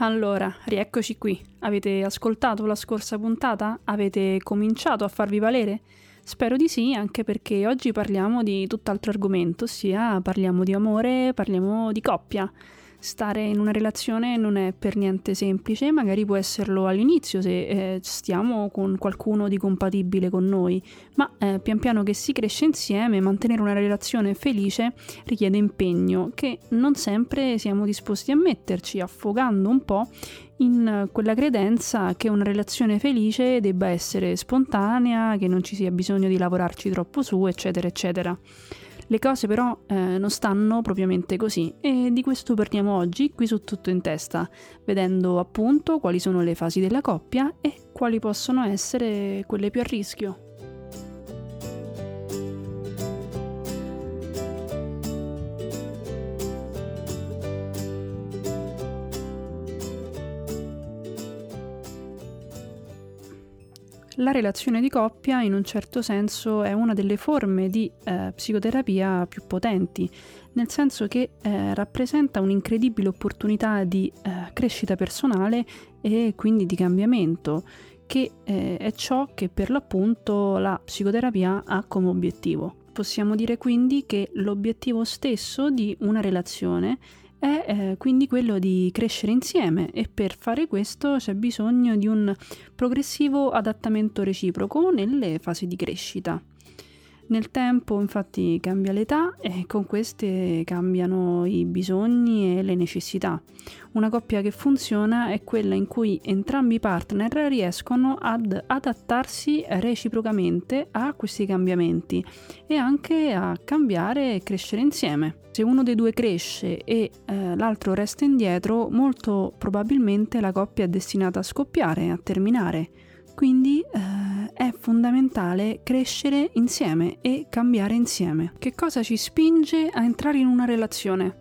Allora, rieccoci qui. Avete ascoltato la scorsa puntata? Avete cominciato a farvi valere? Spero di sì, anche perché oggi parliamo di tutt'altro argomento, ossia parliamo di amore, parliamo di coppia stare in una relazione non è per niente semplice, magari può esserlo all'inizio se eh, stiamo con qualcuno di compatibile con noi, ma eh, pian piano che si cresce insieme, mantenere una relazione felice richiede impegno che non sempre siamo disposti a metterci, affogando un po' in quella credenza che una relazione felice debba essere spontanea, che non ci sia bisogno di lavorarci troppo su, eccetera, eccetera. Le cose però eh, non stanno propriamente così e di questo parliamo oggi qui su Tutto in Testa, vedendo appunto quali sono le fasi della coppia e quali possono essere quelle più a rischio. La relazione di coppia in un certo senso è una delle forme di eh, psicoterapia più potenti, nel senso che eh, rappresenta un'incredibile opportunità di eh, crescita personale e quindi di cambiamento, che eh, è ciò che per l'appunto la psicoterapia ha come obiettivo. Possiamo dire quindi che l'obiettivo stesso di una relazione è eh, quindi quello di crescere insieme e per fare questo c'è bisogno di un progressivo adattamento reciproco nelle fasi di crescita. Nel tempo infatti cambia l'età e con queste cambiano i bisogni e le necessità. Una coppia che funziona è quella in cui entrambi i partner riescono ad adattarsi reciprocamente a questi cambiamenti e anche a cambiare e crescere insieme. Se uno dei due cresce e eh, l'altro resta indietro, molto probabilmente la coppia è destinata a scoppiare, a terminare. Quindi eh, è fondamentale crescere insieme e cambiare insieme. Che cosa ci spinge a entrare in una relazione?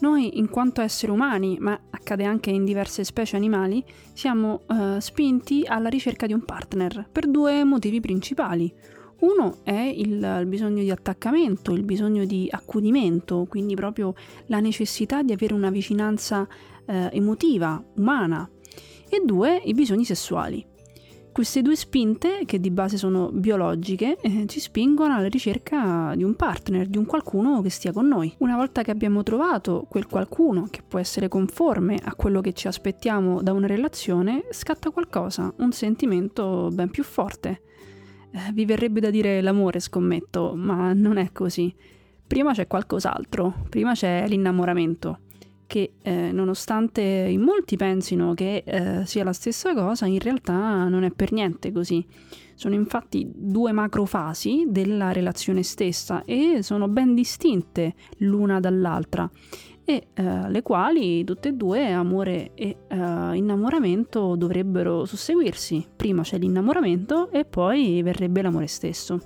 Noi, in quanto esseri umani, ma accade anche in diverse specie animali, siamo eh, spinti alla ricerca di un partner per due motivi principali. Uno è il, il, bisogno di attaccamento, il bisogno di accudimento, quindi proprio la necessità di avere una vicinanza eh, emotiva, umana. E due, i bisogni sessuali. Queste due spinte, che di base sono biologiche, eh, ci spingono alla ricerca di un partner, di un qualcuno che stia con noi. Una volta che abbiamo trovato quel qualcuno che può essere conforme a quello che ci aspettiamo da una relazione, scatta qualcosa, un sentimento ben più forte. Eh, vi verrebbe da dire l'amore, scommetto, ma non è così. Prima c'è qualcos'altro, prima c'è l'innamoramento che eh, nonostante in molti pensino che eh, sia la stessa cosa, in realtà non è per niente così. Sono infatti due macrofasi della relazione stessa e sono ben distinte l'una dall'altra e eh, le quali tutte e due, amore e eh, innamoramento, dovrebbero susseguirsi. Prima c'è l'innamoramento e poi verrebbe l'amore stesso.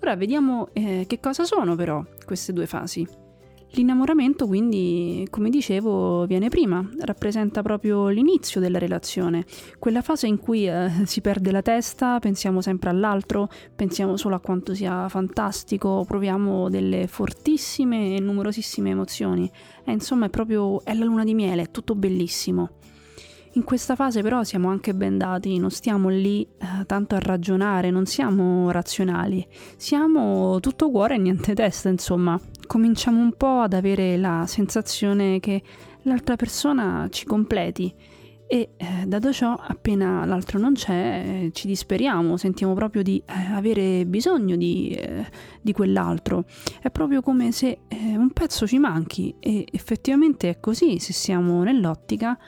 Ora vediamo eh, che cosa sono però queste due fasi. L'innamoramento quindi, come dicevo, viene prima, rappresenta proprio l'inizio della relazione, quella fase in cui eh, si perde la testa, pensiamo sempre all'altro, pensiamo solo a quanto sia fantastico, proviamo delle fortissime e numerosissime emozioni. E insomma è proprio è la luna di miele, è tutto bellissimo. In questa fase però siamo anche bendati, non stiamo lì eh, tanto a ragionare, non siamo razionali, siamo tutto cuore e niente testa, insomma. Cominciamo un po' ad avere la sensazione che l'altra persona ci completi e eh, dato ciò appena l'altro non c'è eh, ci disperiamo, sentiamo proprio di eh, avere bisogno di, eh, di, quell'altro. È proprio come se eh, un pezzo ci manchi e effettivamente è così se siamo nell'ottica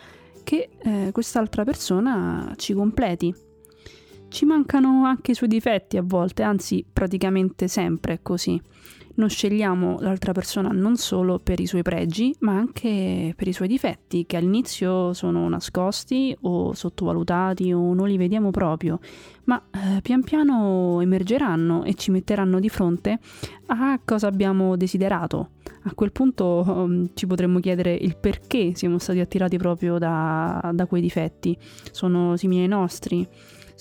che eh, quest'altra persona ci completi. Ci mancano anche i suoi difetti a volte, anzi praticamente sempre è così. Non scegliamo l'altra persona non solo per i suoi pregi, ma anche per i suoi difetti, che all'inizio sono nascosti o sottovalutati o non li vediamo proprio, ma eh, pian piano emergeranno e ci metteranno di fronte a cosa abbiamo desiderato. A quel punto um, ci potremmo chiedere il perché siamo stati attirati proprio da, da quei difetti. Sono simili ai nostri?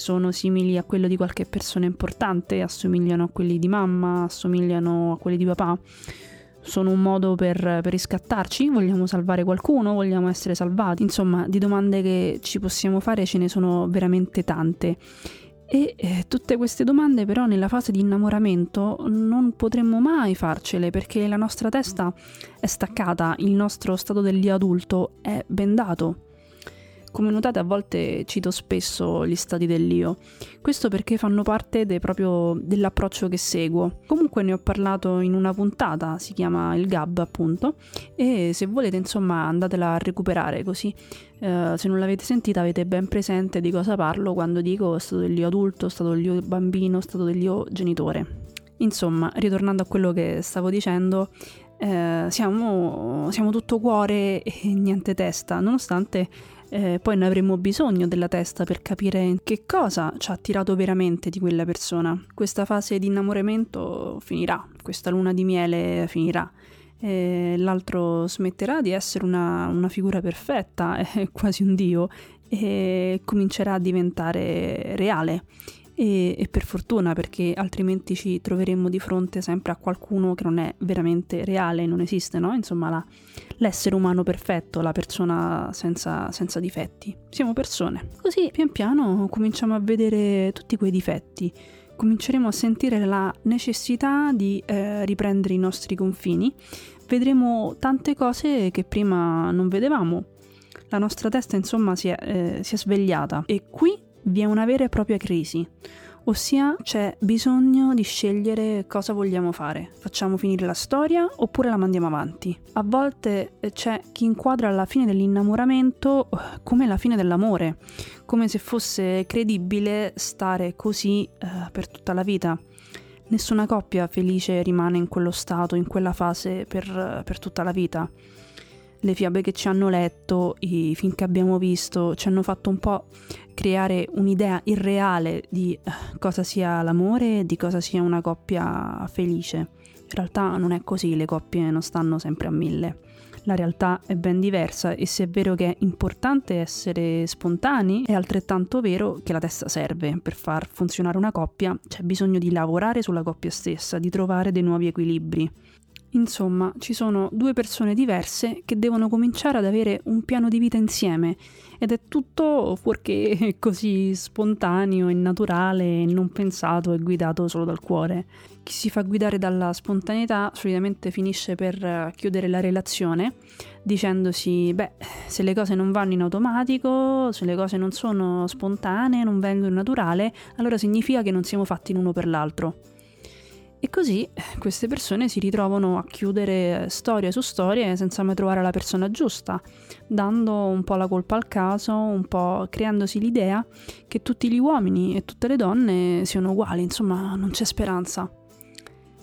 Sono simili a quello di qualche persona importante, assomigliano a quelli di mamma, assomigliano a quelli di papà. sono un modo per, per, riscattarci? Vogliamo salvare qualcuno? Vogliamo essere salvati? Insomma, di domande che ci possiamo fare ce ne sono veramente tante. E eh, tutte queste domande però nella fase di innamoramento non potremmo mai farcele perché la nostra testa è staccata, il nostro stato dell'io adulto è bendato. Come notate a volte cito spesso gli stati dell'io, questo perché fanno parte de proprio dell'approccio che seguo. Comunque ne ho parlato in una puntata, si chiama il Gab appunto, e se volete insomma andatela a recuperare così Uh, se non l'avete sentita avete ben presente di cosa parlo quando dico stato dell'io adulto, stato dell'io bambino, stato dell'io genitore. Insomma, ritornando a quello che stavo dicendo, eh, siamo, siamo tutto cuore e niente testa, nonostante eh, poi ne avremmo bisogno della testa per capire che cosa ci ha attirato veramente di quella persona. Questa fase di innamoramento finirà, questa luna di miele finirà. E l'altro smetterà di essere una, una figura perfetta, quasi un dio, e comincerà a diventare reale e, e, per fortuna perché altrimenti ci troveremmo di fronte sempre a qualcuno che non è veramente reale, non esiste, no? Insomma, la, l'essere umano perfetto, la persona senza, senza difetti. Siamo persone. Così pian piano cominciamo a vedere tutti quei difetti cominceremo a sentire la necessità di eh, riprendere i nostri confini, vedremo tante cose che prima non vedevamo. La nostra testa, insomma, si è, eh, si è svegliata e qui vi è una vera e propria crisi, ossia c'è bisogno di scegliere cosa vogliamo fare. Facciamo finire la storia oppure la mandiamo avanti. A volte eh, c'è chi inquadra la fine dell'innamoramento eh, come la fine dell'amore, come se fosse credibile stare così eh, per tutta la vita. Nessuna coppia felice rimane in quello stato, in quella fase per, per tutta la vita le fiabe che ci hanno letto, i film che abbiamo visto, ci hanno fatto un po' creare un'idea irreale di eh, cosa sia l'amore e di cosa sia una coppia felice. In realtà non è così, le coppie non stanno sempre a mille. La realtà è ben diversa e se è vero che è importante essere spontanei, è altrettanto vero che la testa serve. Per far funzionare una coppia c'è bisogno di lavorare sulla coppia stessa, di trovare dei nuovi equilibri. Insomma, ci sono due persone diverse che devono cominciare ad avere un piano di vita insieme ed è tutto fuorché così spontaneo e naturale e non pensato e guidato solo dal cuore. Chi si fa guidare dalla spontaneità solitamente finisce per chiudere la relazione dicendosi, beh, se le cose non vanno in automatico, se le cose non sono spontanee, non vengono naturale, allora significa che non siamo fatti l'uno per l'altro. E così queste persone si ritrovano a chiudere storie su storie senza mai trovare la persona giusta, dando un po' la colpa al caso, un po' creandosi l'idea che tutti gli uomini e tutte le donne siano uguali, insomma non c'è speranza.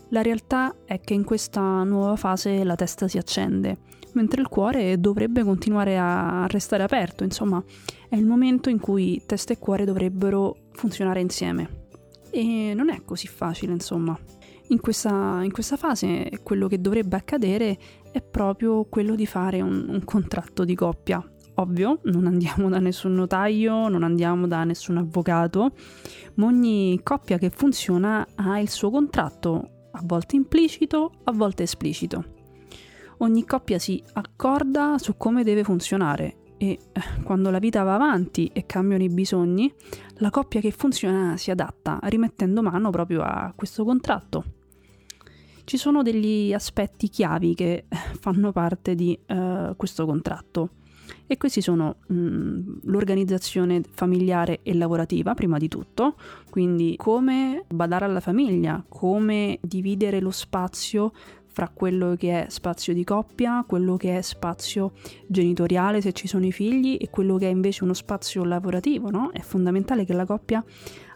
La realtà è che in questa nuova fase la testa si accende, mentre il cuore dovrebbe continuare a restare aperto, insomma è il momento in cui testa e cuore dovrebbero funzionare insieme. E non è così facile, insomma. In questa, in questa, fase quello che dovrebbe accadere è proprio quello di fare un, un, contratto di coppia. Ovvio, non andiamo da nessun notaio, non andiamo da nessun avvocato, ma ogni coppia che funziona ha il suo contratto, a volte implicito, a volte esplicito. Ogni coppia si accorda su come deve funzionare e eh, quando la vita va avanti e cambiano i bisogni, la coppia che funziona si adatta, rimettendo mano proprio a questo contratto ci sono degli aspetti chiavi che fanno parte di uh, questo contratto e questi sono mh, mm, l'organizzazione familiare e lavorativa prima di tutto, quindi come badare alla famiglia, come dividere lo spazio fra quello che è spazio di coppia, quello che è spazio genitoriale se ci sono i figli e quello che è invece uno spazio lavorativo, no? È fondamentale che la coppia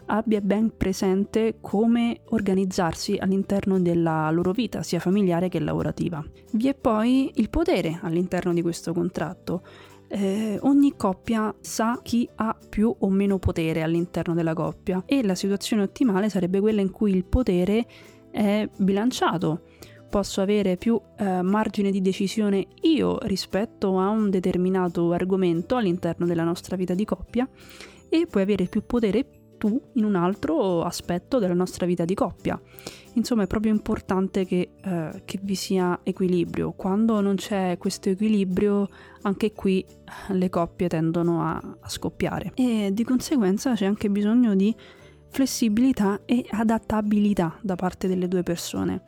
abbia ben presente come organizzarsi all'interno della loro vita, sia familiare che lavorativa. Vi è poi il potere all'interno di questo contratto. Eh, ogni coppia sa chi ha più o meno potere all'interno della coppia e la situazione ottimale sarebbe quella in cui il potere è bilanciato. Posso avere più eh, margine di decisione io rispetto a un determinato argomento all'interno della nostra vita di coppia e puoi avere più potere tu in un altro aspetto della nostra vita di coppia. Insomma, è proprio importante che, eh, che vi sia equilibrio. Quando non c'è questo equilibrio, anche qui le coppie tendono a, a scoppiare. E di conseguenza c'è anche bisogno di flessibilità e adattabilità da parte delle due persone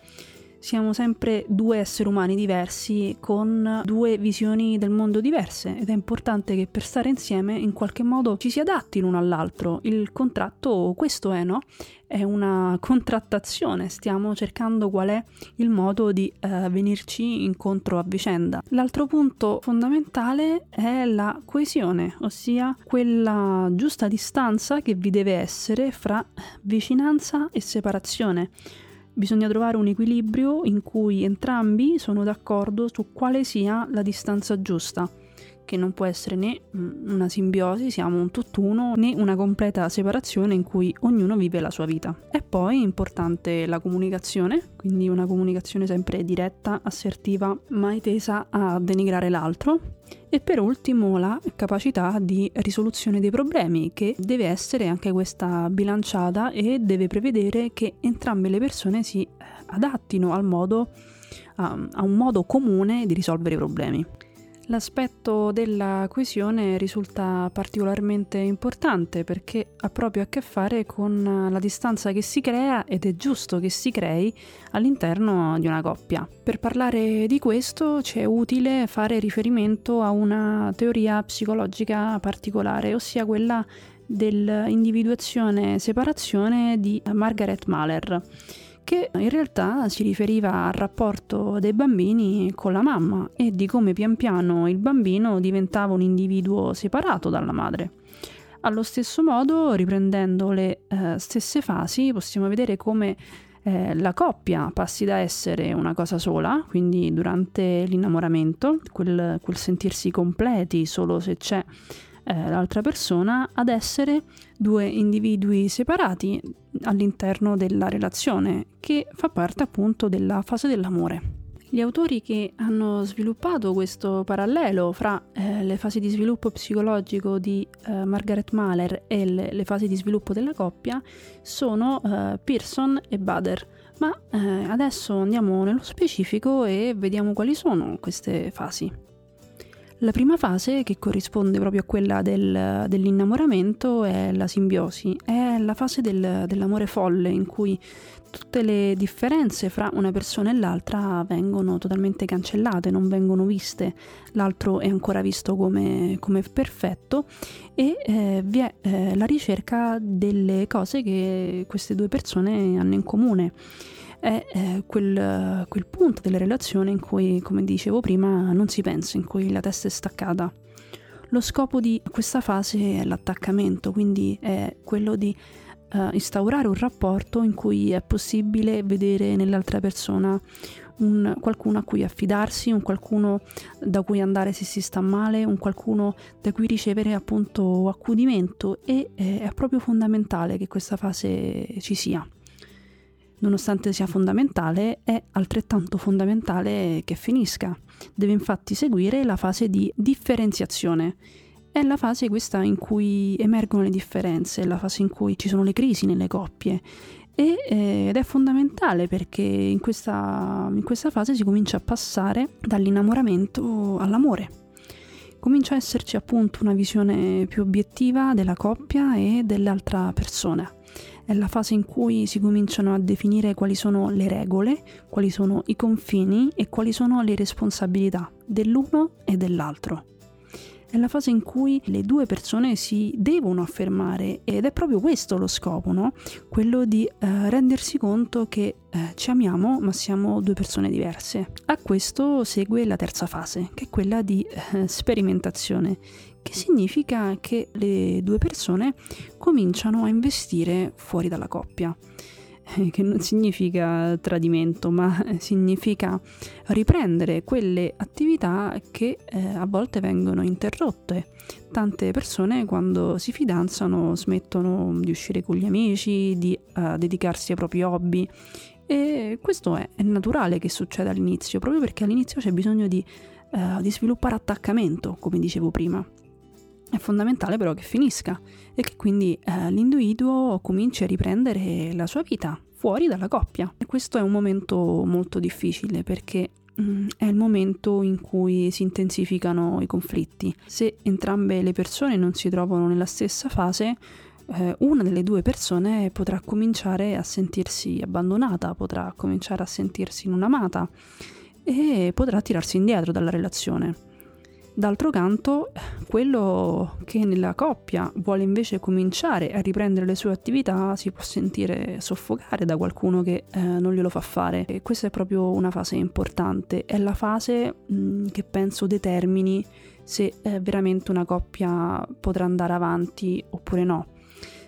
siamo sempre due esseri umani diversi con due visioni del mondo diverse ed è importante che per stare insieme in qualche modo ci si adatti l'uno all'altro. Il contratto questo è, no? È una contrattazione, stiamo cercando qual è il modo di eh, venirci incontro a vicenda. L'altro punto fondamentale è la coesione, ossia quella giusta distanza che vi deve essere fra vicinanza e separazione. Bisogna trovare un equilibrio in cui entrambi sono d'accordo su quale sia la distanza giusta, che non può essere né una simbiosi, siamo un tutt'uno, né una completa separazione in cui ognuno vive la sua vita. E poi è importante la comunicazione, quindi una comunicazione sempre diretta, assertiva, mai tesa a denigrare l'altro e per ultimo la capacità di risoluzione dei problemi, che deve essere anche questa bilanciata e deve prevedere che entrambe le persone si eh, adattino al modo, a, a un modo comune di risolvere i problemi. L'aspetto della coesione risulta particolarmente importante perché ha proprio a che fare con la distanza che si crea ed è giusto che si crei all'interno di una coppia. Per parlare di questo ci è utile fare riferimento a una teoria psicologica particolare, ossia quella dell'individuazione-separazione di Margaret Mahler che in realtà si riferiva al rapporto dei bambini con la mamma e di come pian piano il bambino diventava un individuo separato dalla madre. Allo stesso modo, riprendendo le eh, stesse fasi, possiamo vedere come eh, la coppia passi da essere una cosa sola, quindi durante l'innamoramento, quel, quel sentirsi completi solo se c'è eh, l'altra persona ad essere due individui separati all'interno della relazione, che fa parte appunto della fase dell'amore. Gli autori che hanno sviluppato questo parallelo fra eh, le fasi di sviluppo psicologico di eh, Margaret Mahler e le, le, fasi di sviluppo della coppia sono eh, Pearson e Bader. Ma eh, adesso andiamo nello specifico e vediamo quali sono queste fasi. La prima fase, che corrisponde proprio a quella del, dell'innamoramento, è la simbiosi, è la fase del, dell'amore folle in cui tutte le differenze fra una persona e l'altra vengono totalmente cancellate, non vengono viste, l'altro è ancora visto come, come perfetto e eh, vi è eh, la ricerca delle cose che queste due persone hanno in comune è eh, quel, quel punto della relazione in cui, come dicevo prima, non si pensa, in cui la testa è staccata. Lo scopo di questa fase è l'attaccamento, quindi è quello di uh, instaurare un rapporto in cui è possibile vedere nell'altra persona un qualcuno a cui affidarsi, un qualcuno da cui andare se si sta male, un qualcuno da cui ricevere appunto accudimento e eh, è proprio fondamentale che questa fase ci sia nonostante sia fondamentale, è altrettanto fondamentale che finisca. Deve infatti seguire la fase di differenziazione. È la fase questa in cui emergono le differenze, la fase in cui ci sono le crisi nelle coppie. E, eh, ed è fondamentale perché in questa, in questa fase si comincia a passare dall'innamoramento all'amore. Comincia a esserci appunto una visione più obiettiva della coppia e dell'altra persona. È la fase in cui si cominciano a definire quali sono le regole, quali sono i confini e quali sono le responsabilità dell'uno e dell'altro. È la fase in cui le due persone si devono affermare ed è proprio questo lo scopo, no? Quello di eh, rendersi conto che eh, ci amiamo ma siamo due persone diverse. A questo segue la terza fase, che è quella di eh, sperimentazione, che significa che le due persone cominciano a investire fuori dalla coppia che non significa tradimento, ma significa riprendere quelle attività che eh, a volte vengono interrotte. Tante persone quando si fidanzano smettono di uscire con gli amici, di uh, dedicarsi ai propri hobby e questo è, è, naturale che succeda all'inizio, proprio perché all'inizio c'è bisogno di, uh, di sviluppare attaccamento, come dicevo prima. È fondamentale però che finisca e che quindi eh, l'individuo cominci a riprendere la sua vita fuori dalla coppia. E questo è un momento molto difficile perché mm, è il momento in cui si intensificano i conflitti. Se entrambe le persone non si trovano nella stessa fase, eh, una delle due persone potrà cominciare a sentirsi abbandonata, potrà cominciare a sentirsi non amata e potrà tirarsi indietro dalla relazione. D'altro canto, quello che nella coppia vuole invece cominciare a riprendere le sue attività si può sentire soffocare da qualcuno che eh, non glielo fa fare. E questa è proprio una fase importante, è la fase mh, che penso determini se eh, veramente una coppia potrà andare avanti oppure no.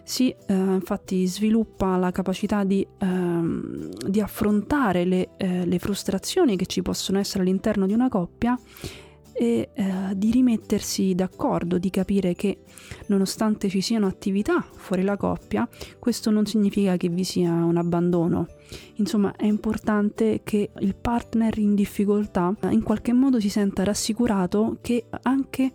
Si eh, infatti sviluppa la capacità di, ehm, di affrontare le, eh, le frustrazioni che ci possono essere all'interno di una coppia e eh, di rimettersi d'accordo, di capire che nonostante ci siano attività fuori la coppia, questo non significa che vi sia un abbandono. Insomma, è importante che il partner in difficoltà eh, in qualche modo si senta rassicurato che anche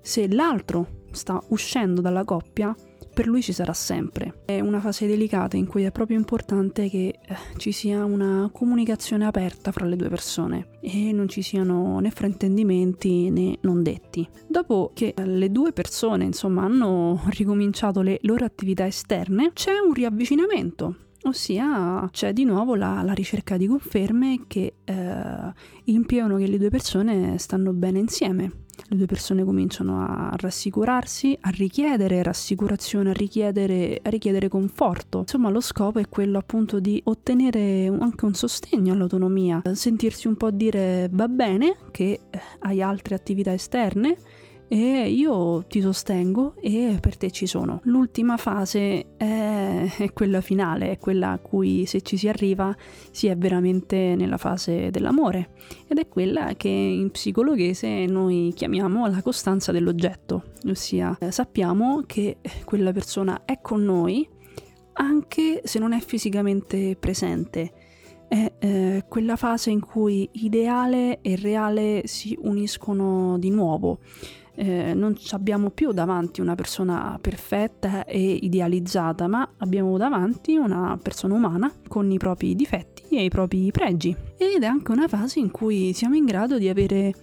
se l'altro sta uscendo dalla coppia, per lui ci sarà sempre. È una fase delicata in cui è proprio importante che eh, ci sia una comunicazione aperta fra le due persone e non ci siano né fraintendimenti né non detti. Dopo che le due persone, insomma, hanno ricominciato le loro attività esterne, c'è un riavvicinamento Ossia c'è di nuovo la, la ricerca di conferme che eh, impiegano che le due persone stanno bene insieme. Le due persone cominciano a rassicurarsi, a richiedere rassicurazione, a richiedere, a richiedere conforto. Insomma, lo scopo è quello appunto di ottenere anche un sostegno all'autonomia, sentirsi un po' dire va bene che eh, hai altre attività esterne e io ti sostengo e per te ci sono. L'ultima fase è, quella finale, è quella a cui se ci si arriva si è veramente nella fase dell'amore. Ed è quella che in psicologhese noi chiamiamo la costanza dell'oggetto, ossia eh, sappiamo che quella persona è con noi anche se non è fisicamente presente. È eh, quella fase in cui ideale e reale si uniscono di nuovo eh, non abbiamo più davanti una persona perfetta e idealizzata, ma abbiamo davanti una persona umana con i propri difetti e i propri pregi. Ed è anche una fase in cui siamo in grado di avere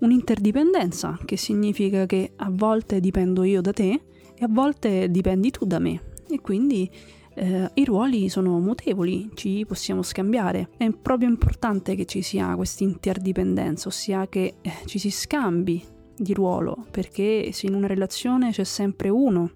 un'interdipendenza, che significa che a volte dipendo io da te e a volte dipendi tu da me. E quindi eh, i ruoli sono mutevoli, ci possiamo scambiare. È proprio importante che ci sia questa interdipendenza, ossia che eh, ci si scambi di ruolo, perché se in una relazione c'è sempre uno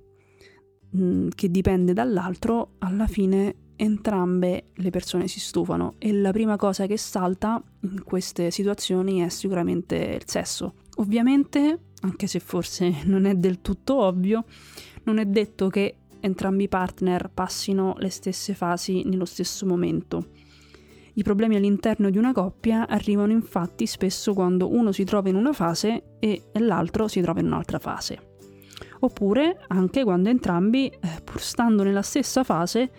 mm, che dipende dall'altro, alla fine entrambe le persone si stufano e la prima cosa che salta in queste situazioni è sicuramente il sesso. Ovviamente, anche se forse non è del tutto ovvio, non è detto che entrambi i partner passino le stesse fasi nello stesso momento. I problemi all'interno di una coppia arrivano infatti spesso quando uno si trova in una fase e l'altro si trova in un'altra fase. Oppure anche quando entrambi, eh, pur stando nella stessa fase,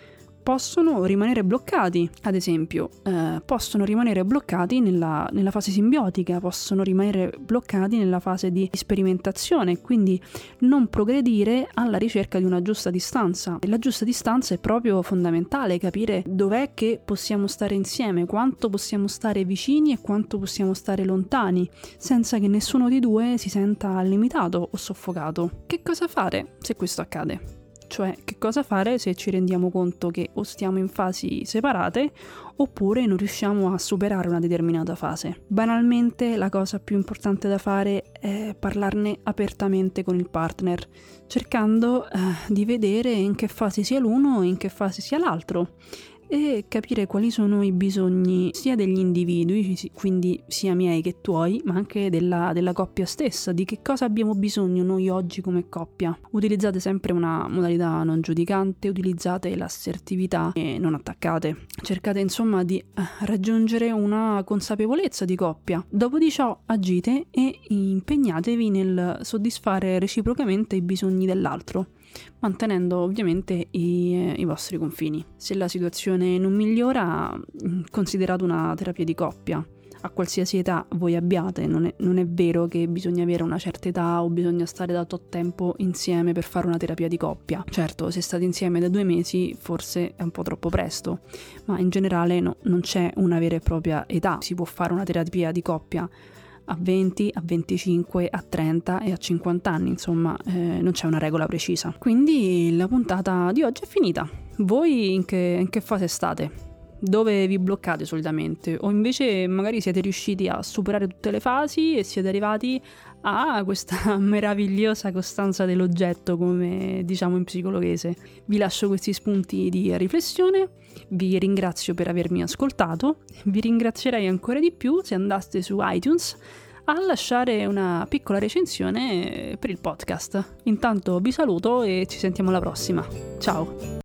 possono rimanere bloccati, ad esempio, eh, possono rimanere bloccati nella, nella, fase simbiotica, possono rimanere bloccati nella fase di sperimentazione, quindi non progredire alla ricerca di una giusta distanza. E la giusta distanza è proprio fondamentale, capire dov'è che possiamo stare insieme, quanto possiamo stare vicini e quanto possiamo stare lontani, senza che nessuno di due si senta limitato o soffocato. Che cosa fare se questo accade? Cioè, che cosa fare se ci rendiamo conto che o stiamo in fasi separate oppure non riusciamo a superare una determinata fase. Banalmente, la cosa più importante da fare è parlarne apertamente con il partner, cercando eh, di vedere in che fase sia l'uno e in che fase sia l'altro e capire quali sono i bisogni sia degli individui, quindi sia miei che tuoi, ma anche della, della, coppia stessa, di che cosa abbiamo bisogno noi oggi come coppia. Utilizzate sempre una modalità non giudicante, utilizzate l'assertività e non attaccate. Cercate insomma di eh, raggiungere una consapevolezza di coppia. Dopo di ciò agite e impegnatevi nel soddisfare reciprocamente i bisogni dell'altro mantenendo ovviamente i, i, vostri confini. Se la situazione non migliora, mm, considerate una terapia di coppia. a qualsiasi età voi abbiate, non è, non è, vero che bisogna avere una certa età o bisogna stare da tot tempo insieme per fare una terapia di coppia. Certo, se state insieme da due mesi forse è un po' troppo presto, ma in generale no, non c'è una vera e propria età, si può fare una terapia di coppia a 20, a 25, a 30 e a 50 anni, insomma eh, non c'è una regola precisa. Quindi la puntata di oggi è finita. Voi in che, in che fase state? Dove vi bloccate solitamente o invece magari siete riusciti a superare tutte le fasi e siete arrivati a questa meravigliosa costanza dell'oggetto come diciamo in psicologhese. Vi lascio questi spunti di riflessione, vi ringrazio per avermi ascoltato, vi ringrazierei ancora di più se andaste su iTunes a lasciare una piccola recensione per il podcast. Intanto vi saluto e ci sentiamo alla prossima. Ciao!